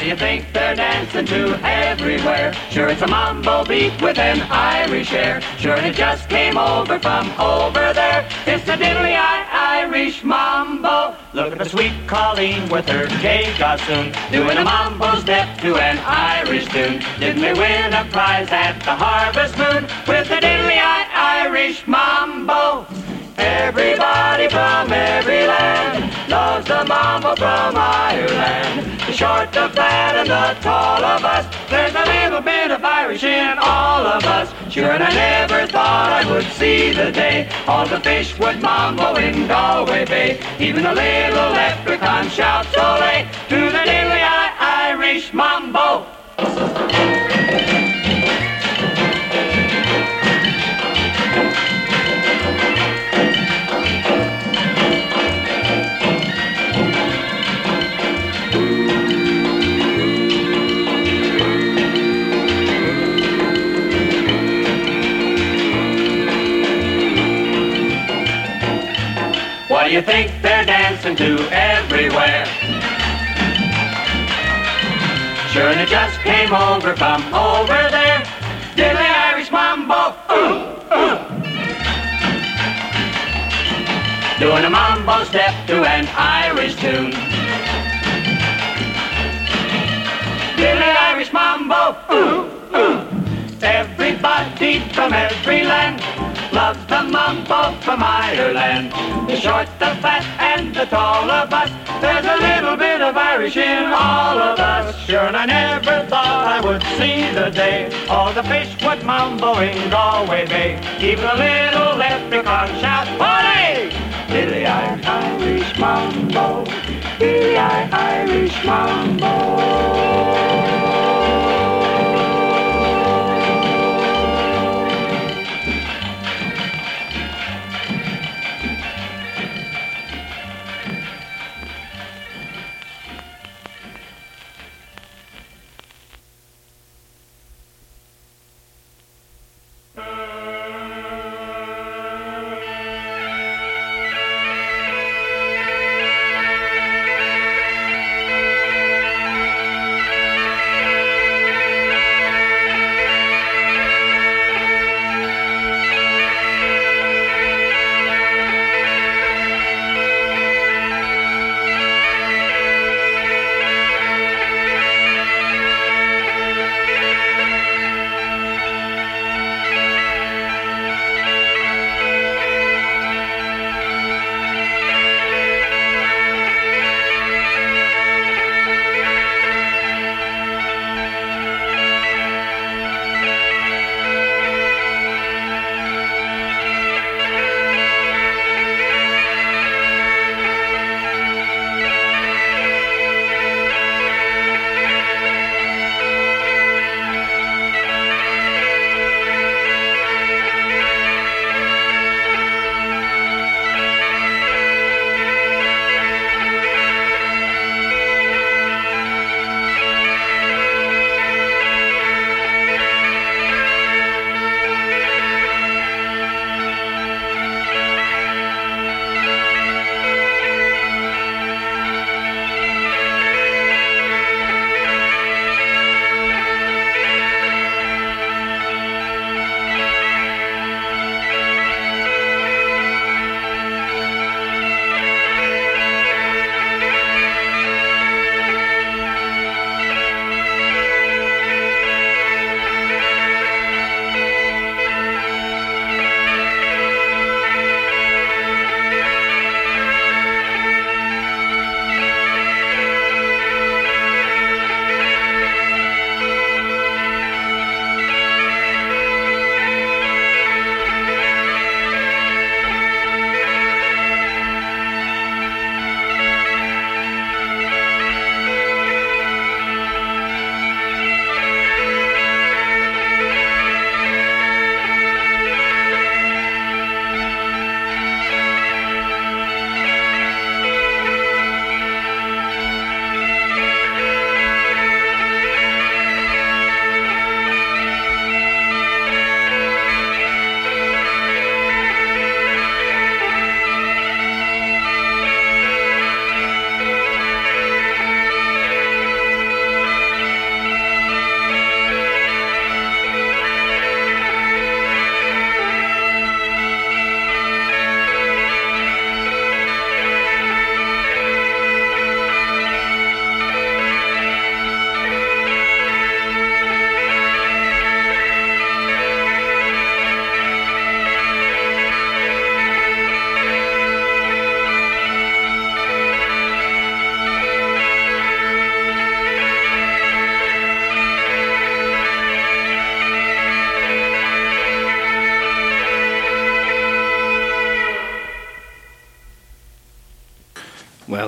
Do you think they're dancing to everywhere? Sure, it's a mambo beat with an Irish air. Sure, it just came over from over there. It's the diddly Irish mambo. Look at the sweet Colleen with her gay gossoon, doing a mambo step to an Irish tune. Didn't they win a prize at the Harvest Moon with the diddly Irish mambo? Everybody from every land loves the mambo from Ireland. The short, the fat, and the tall of us. There's a little bit of Irish in all of us. Sure, and I never thought I would see the day. All the fish would mambo in Galway Bay. Even a little leprechaun shouts ole to the dilly Irish mambo. You think they're dancing to everywhere? Sure, and it just came over from over there. Diddly Irish mambo. Ooh, ooh. Doing a mambo step to an Irish tune. Diddly Irish mambo. Ooh, ooh. Everybody from every land loves the mambo from Ireland. The short, the fat, and the tall of us. There's a little bit of Irish in all of us. Sure, and I never thought I would see the day. All the fish would mambo in Galway Bay. Even a little leprechaun shout, Ollie! Dilly Irish mambo, dilly Irish mambo.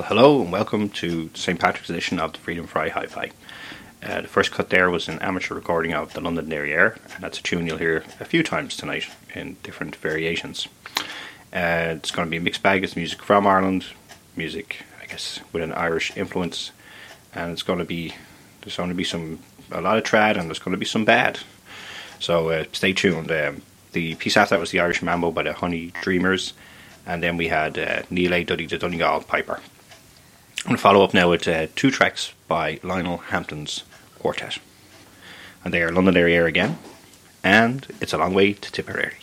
Well, hello and welcome to St. Patrick's edition of the Freedom Fry Hi Fi. Uh, the first cut there was an amateur recording of the Londonderry Air, and that's a tune you'll hear a few times tonight in different variations. Uh, it's going to be a mixed bag. It's music from Ireland, music, I guess, with an Irish influence, and it's going to be there's going to be some a lot of trad and there's going to be some bad. So uh, stay tuned. Um, the piece after that was the Irish Mambo by the Honey Dreamers, and then we had uh, Neil A. Duddy the Donegal Piper. I'm going to follow up now with uh, two tracks by Lionel Hampton's Quartet. And they are Londonderry Air again, and It's a Long Way to Tipperary.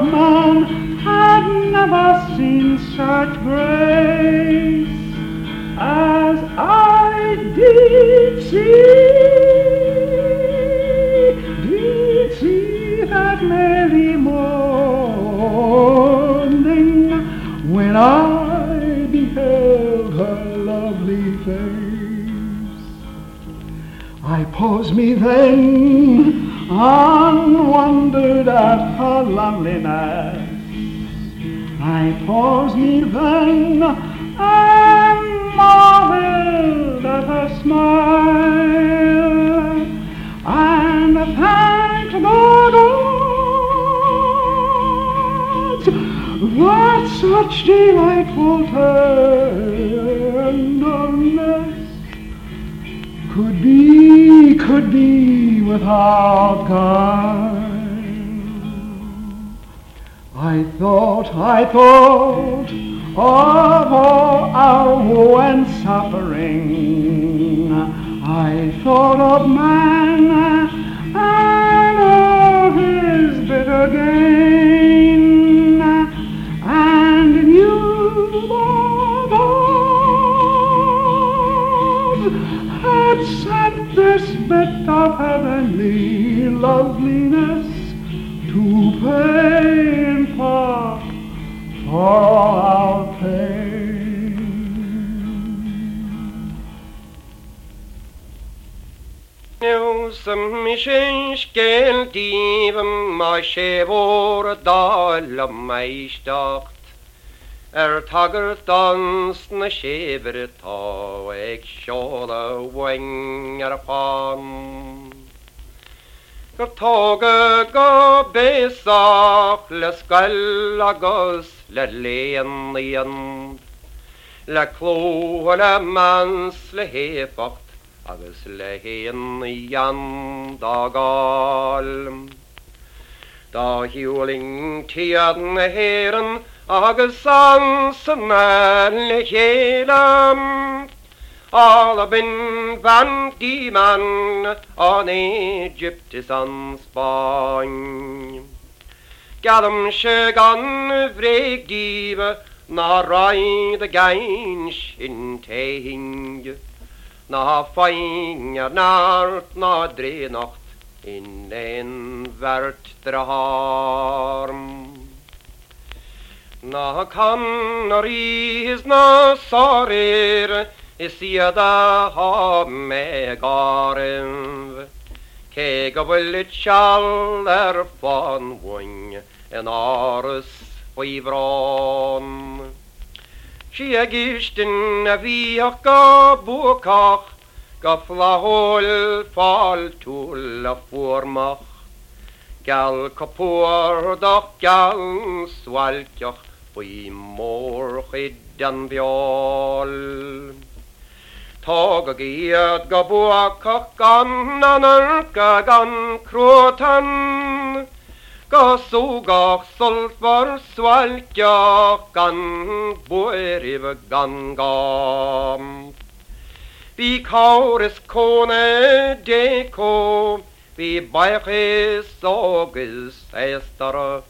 of man had never seen such grace as I did see, did see that merry morning when I beheld her lovely face. I paused me then and wondered at her loveliness. I paused me then and marveled at her smile, and thanked the gods that such delightful tenderness could be, could be without kind. I thought, I thought of all our woe and suffering. I thought of man and all his bitter gain. And you, Lord, had sent this Bit of heavenly loveliness to pay for, for all our pain. Newsom is scaled even my shabor, dollar my stock. Er tager dansen skjever ta, eg sjåla venger fan. For toget ga besa, fleskalla gosle len igjen. Le klola mansle hefakt, agsle hen igjen dagal. Da hjuling tjaden heren, og sansen er kjælant. Alle bind vant i mann og Egyptesans barn. Kanskje kan vreg give når røyde geins in ting. Når feinger nært, når drenacht in en vert drar. Ha me garimh. Ke go bhfuil seall ar fanhain an áras faoihrán. Si a gistin a bhíoch go bucach go flahol fáil túl a fuórmach. Gal copúir doch gal faoi mór chud an beáil. Tá go iad go buach gan an go gan cruútan, Go súgach sulfar swailteach gan buirih gan gam. Cáris cóna décó, hí baichas ógus éstara, is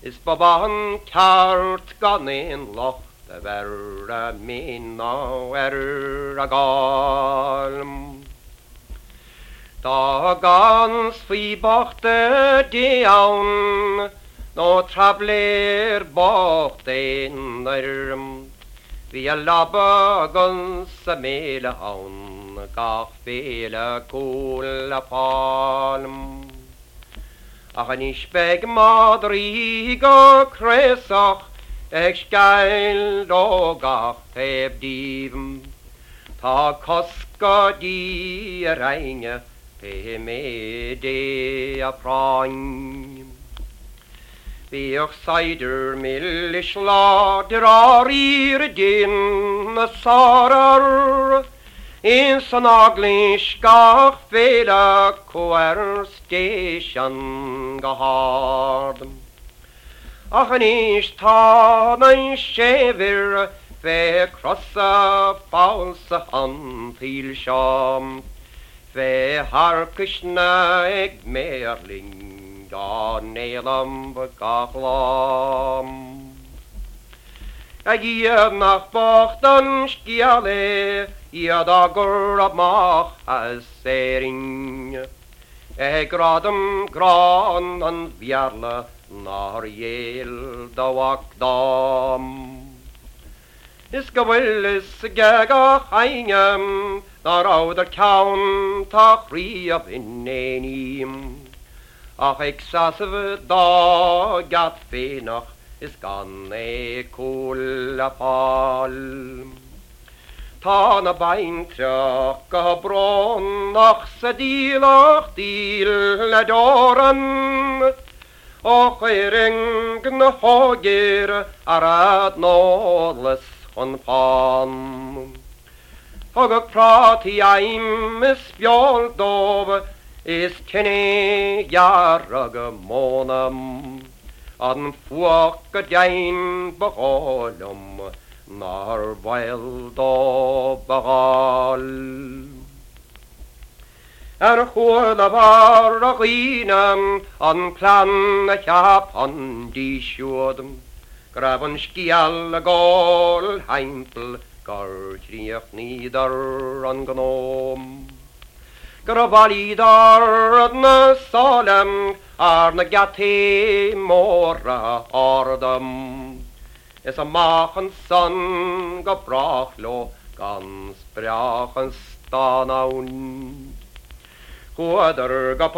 Ispabahan kjartganin lofte verre minna erra galm. Dagans friborte de aun, nå trabler borte innerm. Vi er labagans melehavn, gaffele kolapalm. Ach nicht weg Madrigo Kressach, ich geil dogach heb diven. Ta koska die reine, pe me de prain. Wir seider mille schlader ar ir din sarar, aglís gach féle cuair stéisian go hádam. Ach an níos tá na séhir fé crossa fása an píl seám, fé Harcusna ag méling dá nélam gachlám. A díad nach bocht an scialé iad agur amach as séring. Eg eh, gradam grán an bhearla nar dám. Is go bhfuil is ge go chaingem nar áidir cean tá chrí a innéím. Ach ag sasamh dá gat fénach is gan é cóil apáil. Tá na baintreach go bron nach sa dílach díl le doran, ó churing na hágéir arad nólas chun pán. Thgad prátí aim is beol dómh is cinnéhear go mónam, an go dein baálam nar bhil dó baáil. Er ar chuil a bhar a chuoinam an plan a cheap an díisiúdam, Grafan scial a gáil heimpel gar tríoch nídar an gnóm. Gur a bhídar na ar na gaté móra ádam. Det machen Machensan ga brachlo, ganz brachenstana und. Hodrga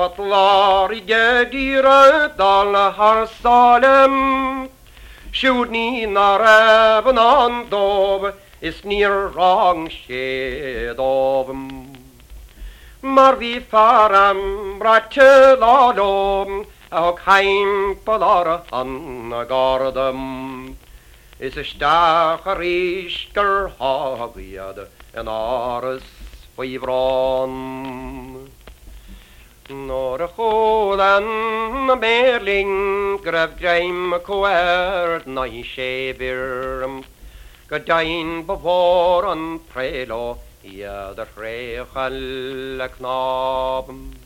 dyre dal har salem. Sjudnina räven andov i snirrangkedovm. Mar vi faram bratjelalom og heim på lar han gardem. Is a stach a ríisgur hágaiad an áras faohrán. Nor a chodan na béling graf dreim a coert na sé birm, go dain bevór an prélo iad a réchal knabm.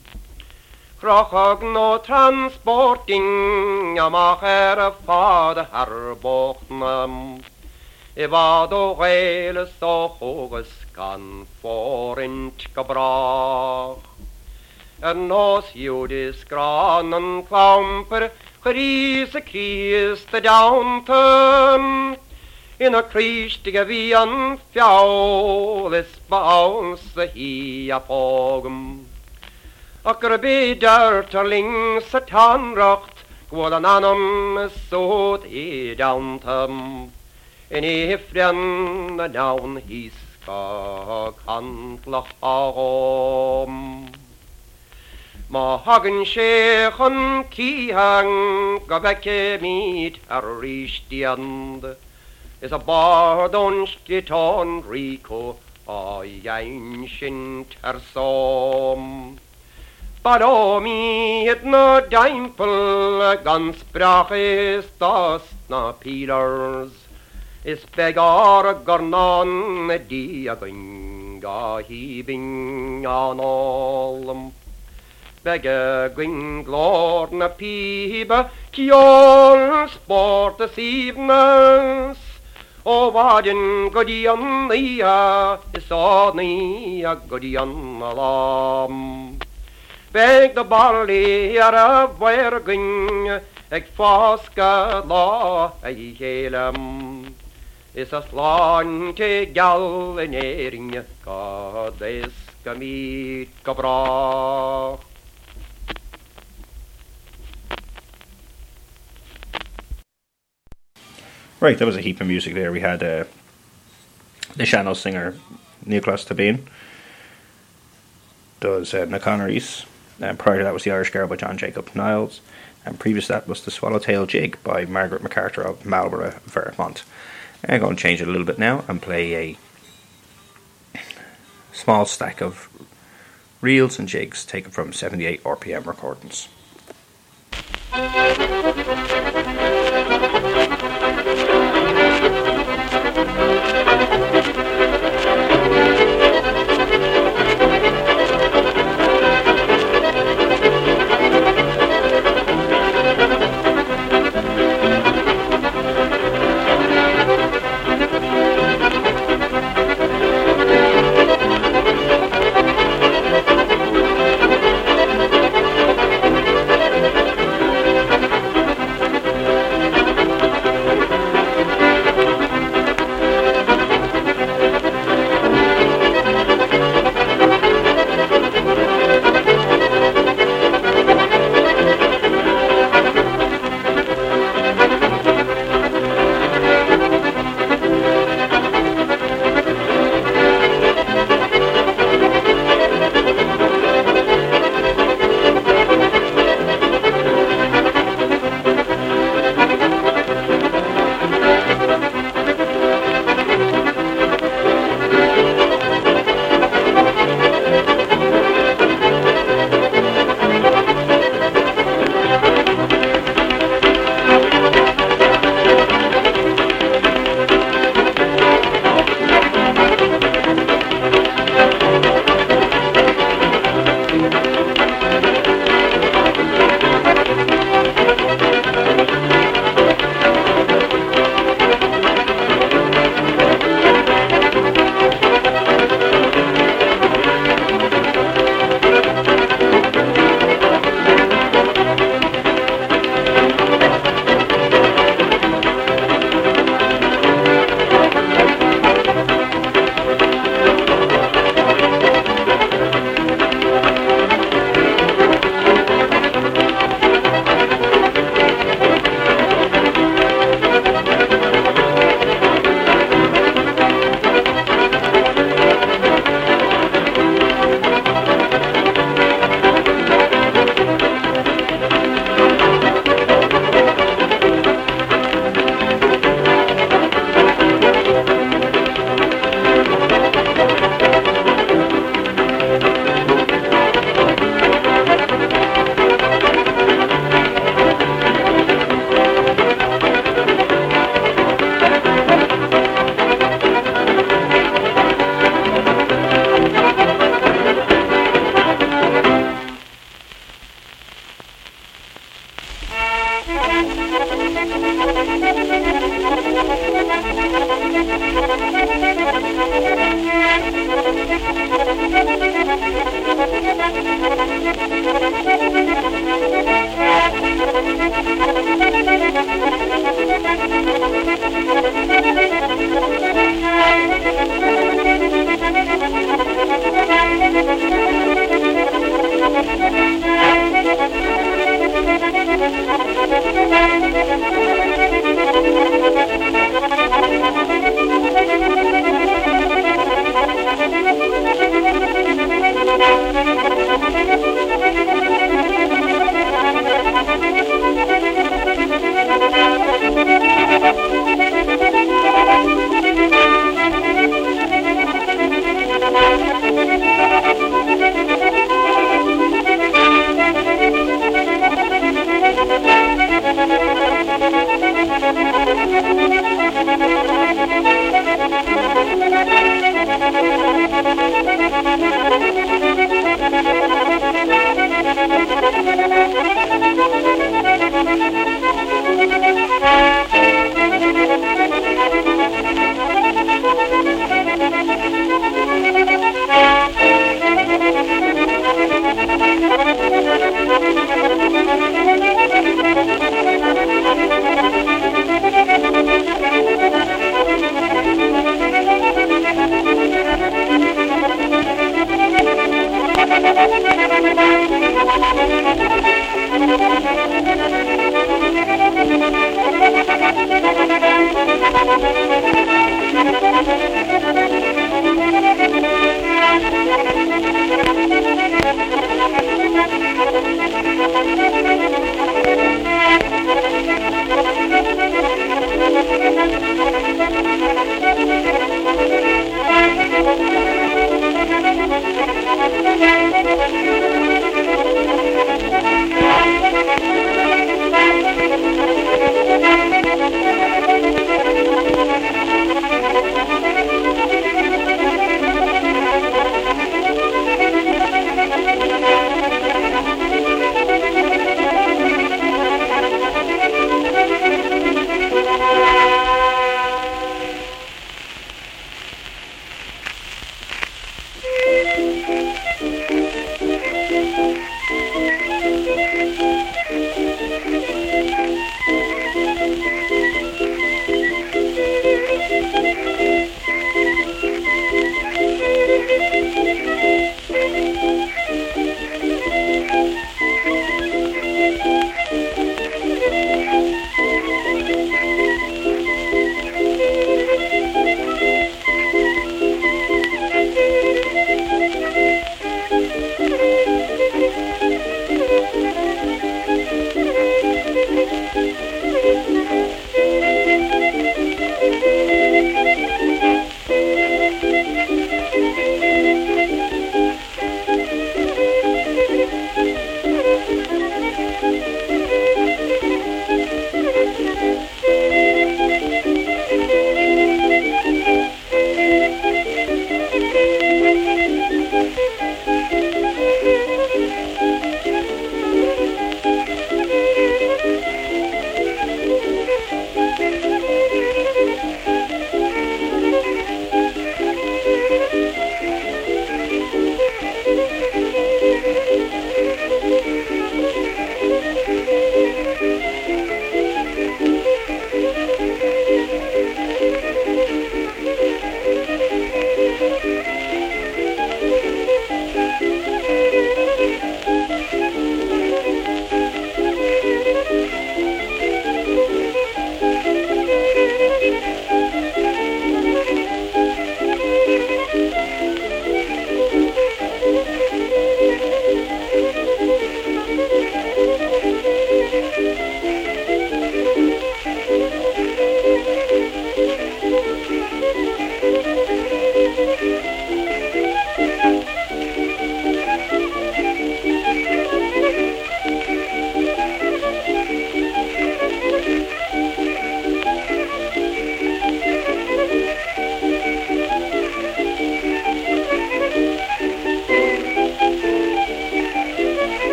Fra Høgn og transport Inga transportinga maher fader her bortnam. Vad och reles och hågeskan får inte bra. Nås granen kvamper grise kriste downtömt. Inna kristige vi Fjallis baunse hia pogum. Hí a fógam. Ac gur beidir tarling sa tanracht gwyd an anam i downtam. In ifrian na down hís ga cantlach agam. Ma hagan sé chun cíhang go bheice míad ar rístiand. Is a bardonskitán rico a dhéin sin tar som. Bad ó míad na daimpel gan sprach is das na pillars. Is begar a gornan a dí a gwyn ga híbing an allm. Begge gwyn glor na piba kiol sport a sivnas. O vadin godian ia is á ní a godian alam. De barley ar a bhairgin lá a chélam. Is a is go míid. Right, that was a heap of music there. We had uh, the sean-nós singer Nicholas Toibin, does uh, Na Connerys, and prior to that was the Irish Girl by John Jacob Niles, and previous to that was the Swallowtail Jig by Margaret MacArthur of Marlborough, Vermont. I'm going to change it a little bit now and play a small stack of reels and jigs taken from 78 RPM recordings.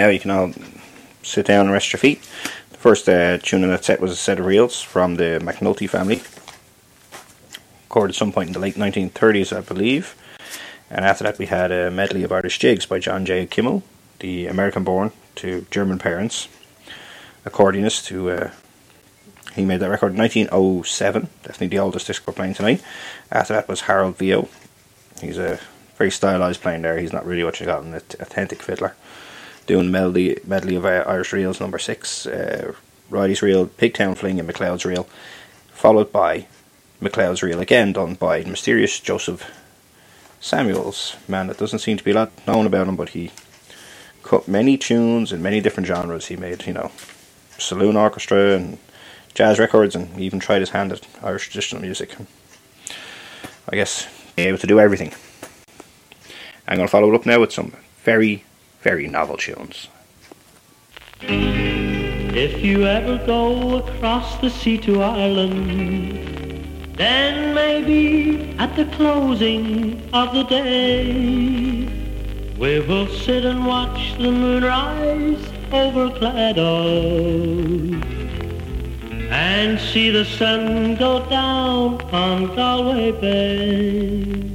Now you can all sit down and rest your feet. The first uh, tune in that set was a set of reels from the McNulty family, recorded at some point in the late 1930s, I believe. And after that, we had a medley of Irish jigs by John J. Kimmel, the American born to German parents, accordionist who uh, he made that record in 1907, definitely the oldest disc we're playing tonight. After that was Harold Veo. He's a very stylized playing there. He's not really what you got an authentic fiddler doing medley medley of Irish reels number six, uh, Riley's reel, Pigtown Fling, and McLeod's reel, followed by McLeod's reel again, done by mysterious Joseph Samuels. Man, that doesn't seem to be a lot known about him, but he cut many tunes in many different genres. He made, you know, saloon orchestra and jazz records, and even tried his hand at Irish traditional music. I guess able to do everything. I'm going to follow it up now with some very very novel tunes. If you ever go across the sea to Ireland, then maybe at the closing of the day, we will sit and watch the moon rise over Claddagh and see the sun go down on Galway Bay.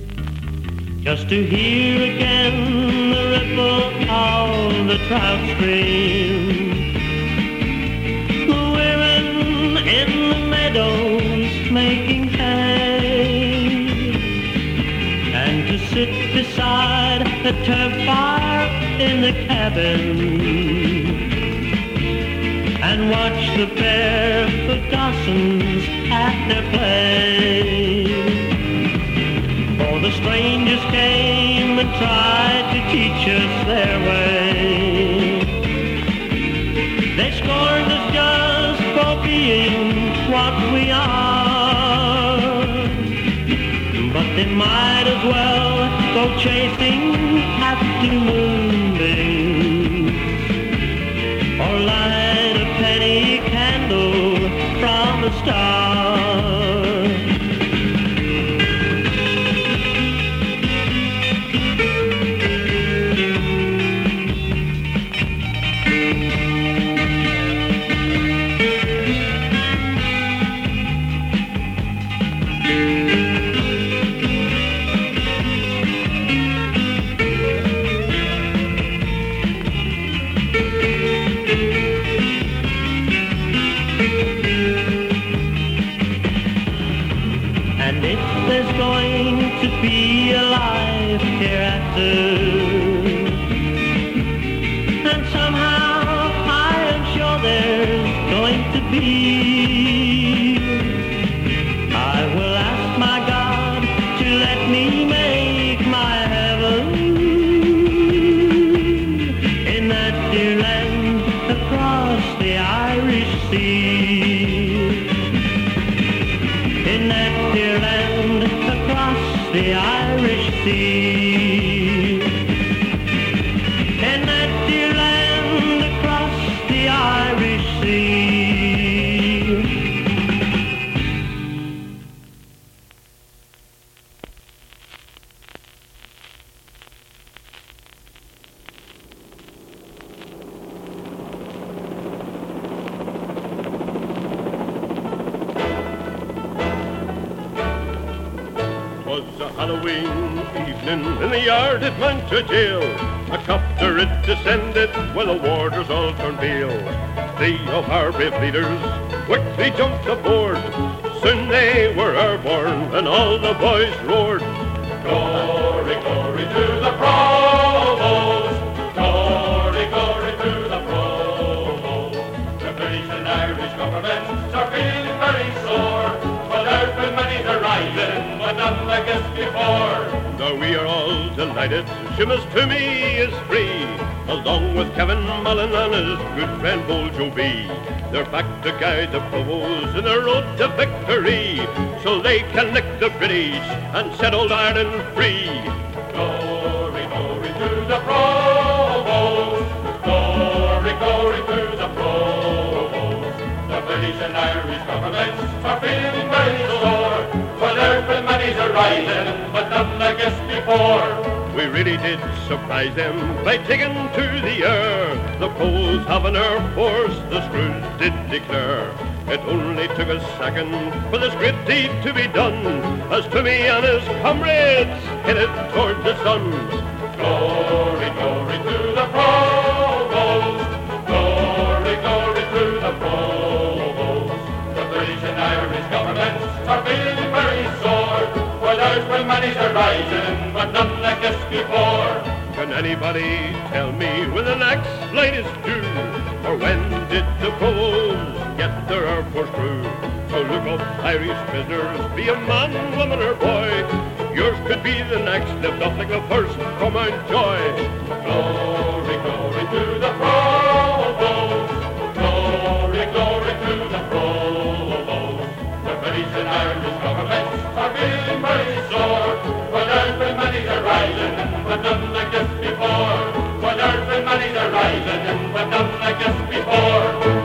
Just to hear again the ripple of the trout stream. The women in the meadows making hay. And to sit beside the turf fire in the cabin. And watch the barefoot gossans at their play strangers came and tried to teach us their way. They scorned us just for being what we are. But they might as well go chasing after moonbeams or light a penny candle from a star. Leaders quickly jumped aboard. Soon they were airborne and all the boys roared. Glory, glory to the provost! Glory, glory to the provost! The British and Irish governments are feeling very sore. But there's been many to rising, but none like this before. Now we are all delighted, Seamus Twomey is free, along with Kevin Mallon and his good friend Old Joe B. They're back to guide the Provost in the road to victory, so they can lick the British and set old Ireland free. Glory, glory to the Provost! Glory, glory to the Provost! The British and Irish governments are feeling very sore, for there's been many rising, but none like this before. We really did surprise them by taking to the air. The Poles have an air force, the screws did declare. It only took a second for this great deed to be done, as Timmy and his comrades headed toward the sun. Glory, glory to the provost! Glory, glory to the provost! The British and Irish governments are feeling very sore, for there's been many a rising, but none like this before. Can anybody tell me when the next flight is due? Or when did the provost get their Air Force crew? So look up Irish prisoners, be a man, woman or boy. Yours could be the next, if nothing the first, from our joy. Glory, glory to the provost. Glory, glory to the provost. The British and Irish governments are feeling very sore. But none like this before. For there's been many a rising, but none like this before.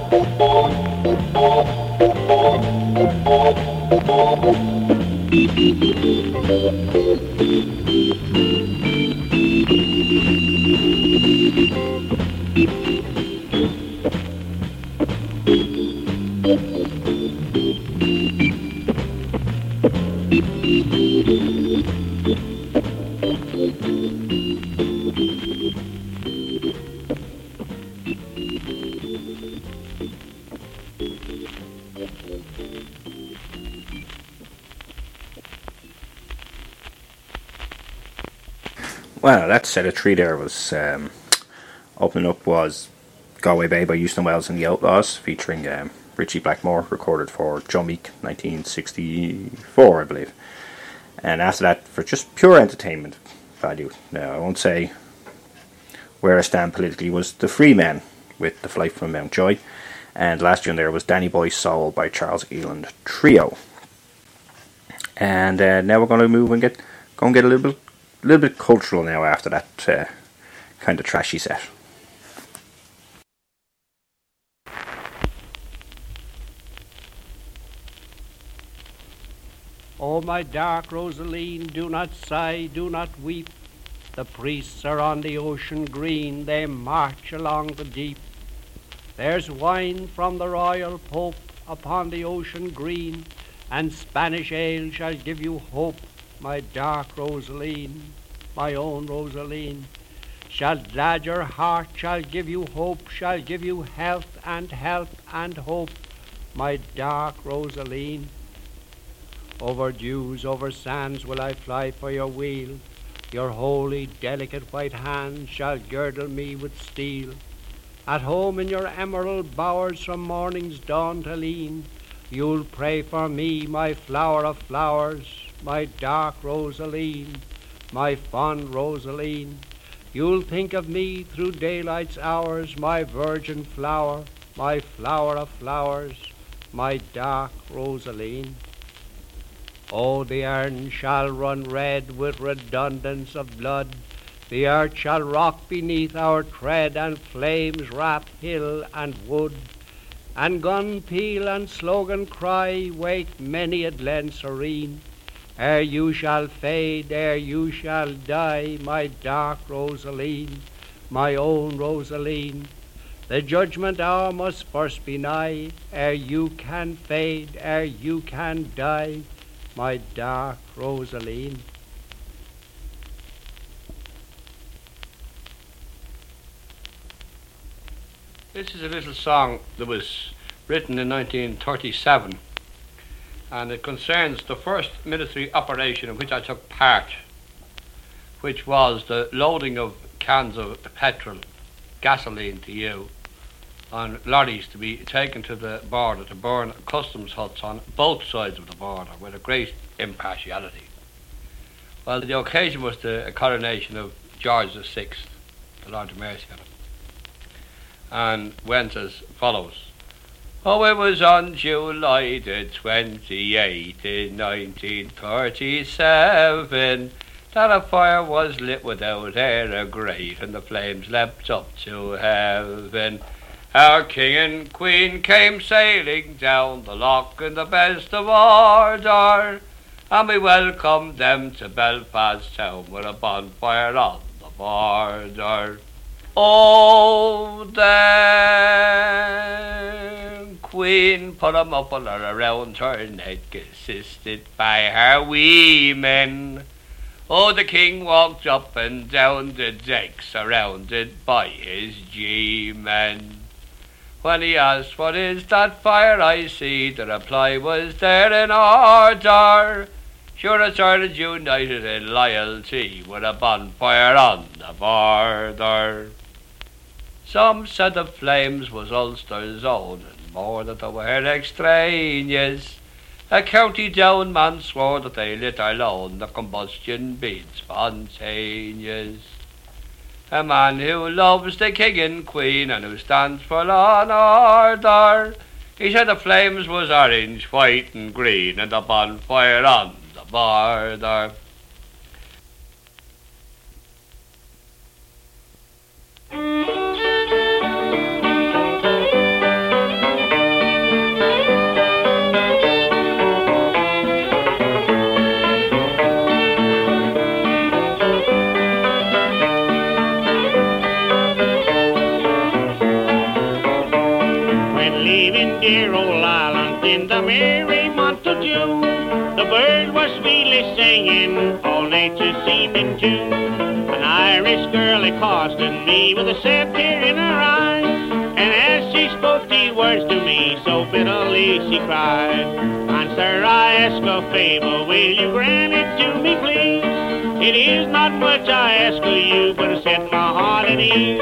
Well, that set of three there was um, opening up was Galway Bay by Houston Wells and the Outlaws, featuring um, Ritchie Blackmore, recorded for Joe Meek, 1964, I believe. And after that, for just pure entertainment value. Now, I won't say where I stand politically, was The Free Men with The Flight from Mountjoy. And last tune there was Danny Boy Soul by Charles Eland Trio. And uh, now we're going to move and get go and get a little bit, little bit cultural now after that uh, kind of trashy set. Oh, my dark Rosaleen, do not sigh, do not weep. The priests are on the ocean green, they march along the deep. There's wine from the royal Pope upon the ocean green, and Spanish ale shall give you hope, my dark Rosaleen, my own Rosaleen. Shall glad your heart, shall give you hope, shall give you health and help and hope, my dark Rosaleen. Over dews, over sands will I fly for your wheel. Your holy, delicate white hands shall girdle me with steel. At home in your emerald bowers from morning's dawn till e'en, you'll pray for me, my flower of flowers, my dark Rosaleen, my fond Rosaleen. You'll think of me through daylight's hours, my virgin flower, my flower of flowers, my dark Rosaleen. Oh, the Erne shall run red with redundance of blood. The earth shall rock beneath our tread, and flames wrap hill and wood. And gun peal and slogan cry wake many a glen serene. Ere you shall fade, ere you shall die, my dark Rosaleen, my own Rosaleen. The judgment hour must first be nigh, ere you can fade, ere you can die my dark Rosaleen. This is a little song that was written in 1937 and it concerns the first military operation in which I took part, which was the loading of cans of petrol, gasoline to you, on lorries to be taken to the border to burn customs huts on both sides of the border with a great impartiality. Well, the occasion was the coronation of George VI, the Lord of Mercy on him, and went as follows. Oh, it was on July the 28th in 1937 that a fire was lit without air grate and the flames leapt up to heaven. Our king and queen came sailing down the loch in the best of order, and we welcomed them to Belfast town with a bonfire on the border. Oh, the queen put a muffler around her neck, assisted by her wee men. Oh, the king walked up and down the deck, surrounded by his G-men. When he asked, What is that fire I see? The reply was, There in order. Sure, it's Ireland united in loyalty with a bonfire on the border. Some said the flames was Ulster's own, and more that they were extraneous. A county down man swore that they lit alone, the combustion being spontaneous. A man who loves the king and queen and who stands for law and order. He said the flames was orange, white and green and the bonfire on the border. When An Irish girl accosted me with a sad tear in her eye, and as she spoke these words to me, so bitterly she cried. And sir, I ask a favor, will you grant it to me, please? It is not much I ask of you, but to set my heart at ease.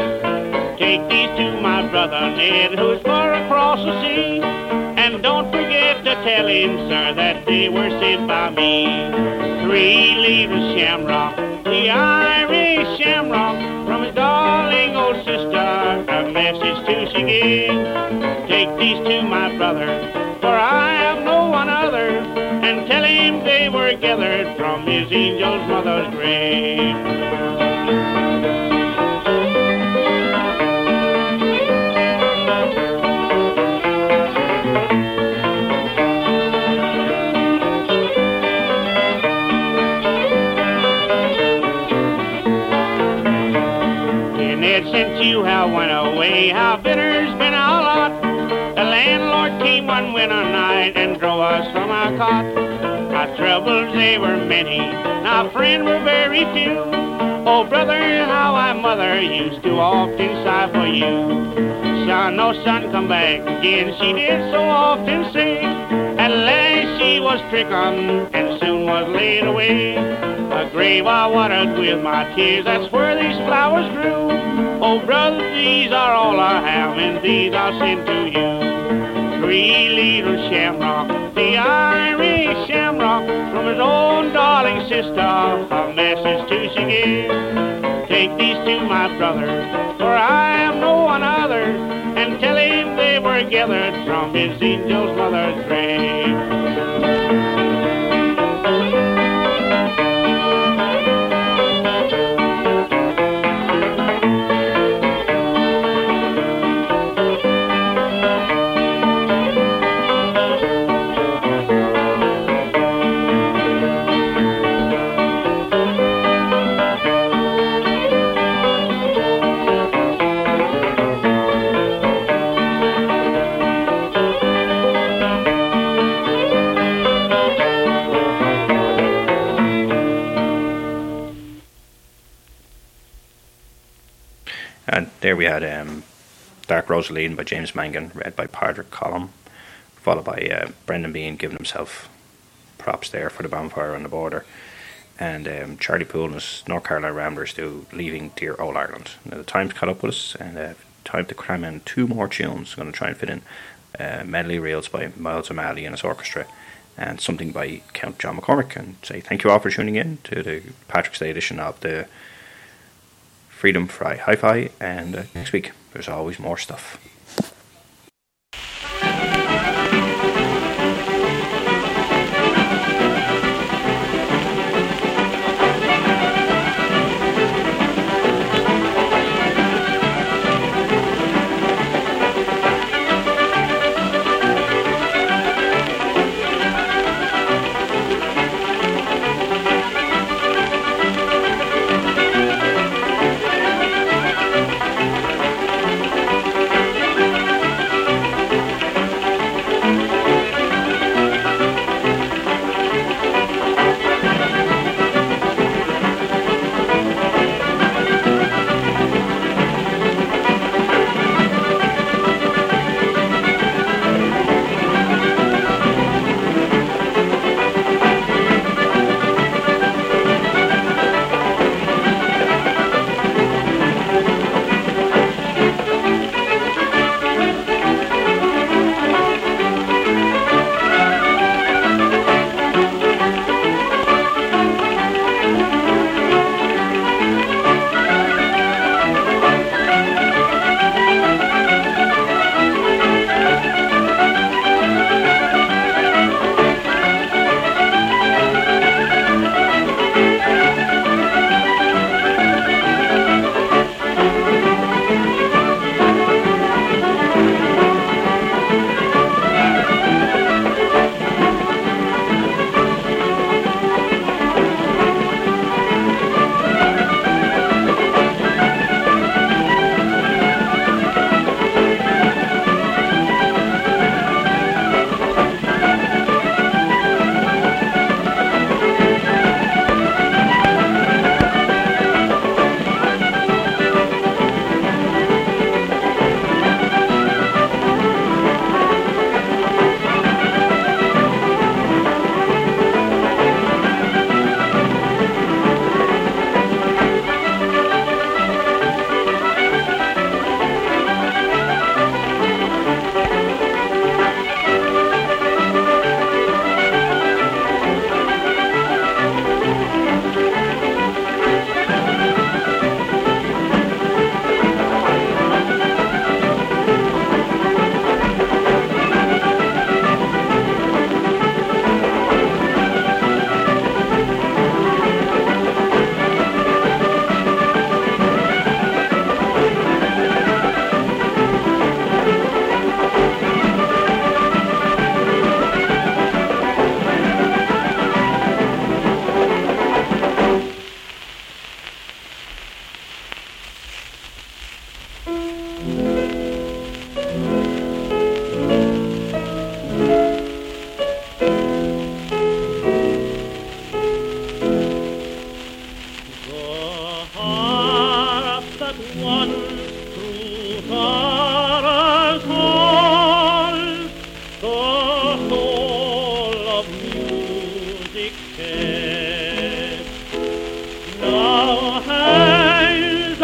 Take these to my brother Ned, who's far across the sea. And don't forget to tell him, sir, that they were sent by me. Three leavers shamrock, the Irish shamrock, from his darling old sister, a message to she give. Take these to my brother, for I am no one other, and tell him they were gathered from his angel's mother's grave. Our friends were very few. Oh, brother, how I mother used to often sigh for you. Son, no son, come back again, she did so often say. At last she was stricken and soon was laid away. A grave I watered with my tears, that's where these flowers grew. Oh, brother, these are all I have, and these I'll send to you. Three little shamrock, the Irish shamrock, from his own darling sister, a message to she give. Take these to my brother, for I am no one other, and tell him they were gathered from his angel's mother's grave. There we had um, Dark Rosaleen by James Mangan, read by Padraic Colum, followed by uh, Brendan Behan giving himself props there for the bonfire on the border. And um, Charlie Poole and his North Carolina Ramblers do Leaving Dear Old Ireland. Now, the time's caught up with us, and uh, time to cram in two more tunes. I'm going to try and fit in uh, Medley Reels by Miles O'Malley and his orchestra, and something by Count John McCormack. And say thank you all for tuning in to the Patrick's Day edition of the Freedom Fry Hi Fi. And uh, next week, there's always more stuff.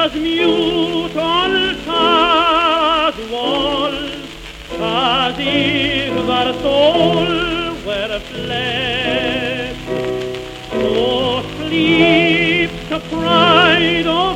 As mute all sad walls, as if our soul were fled. Oh, sleep, the pride of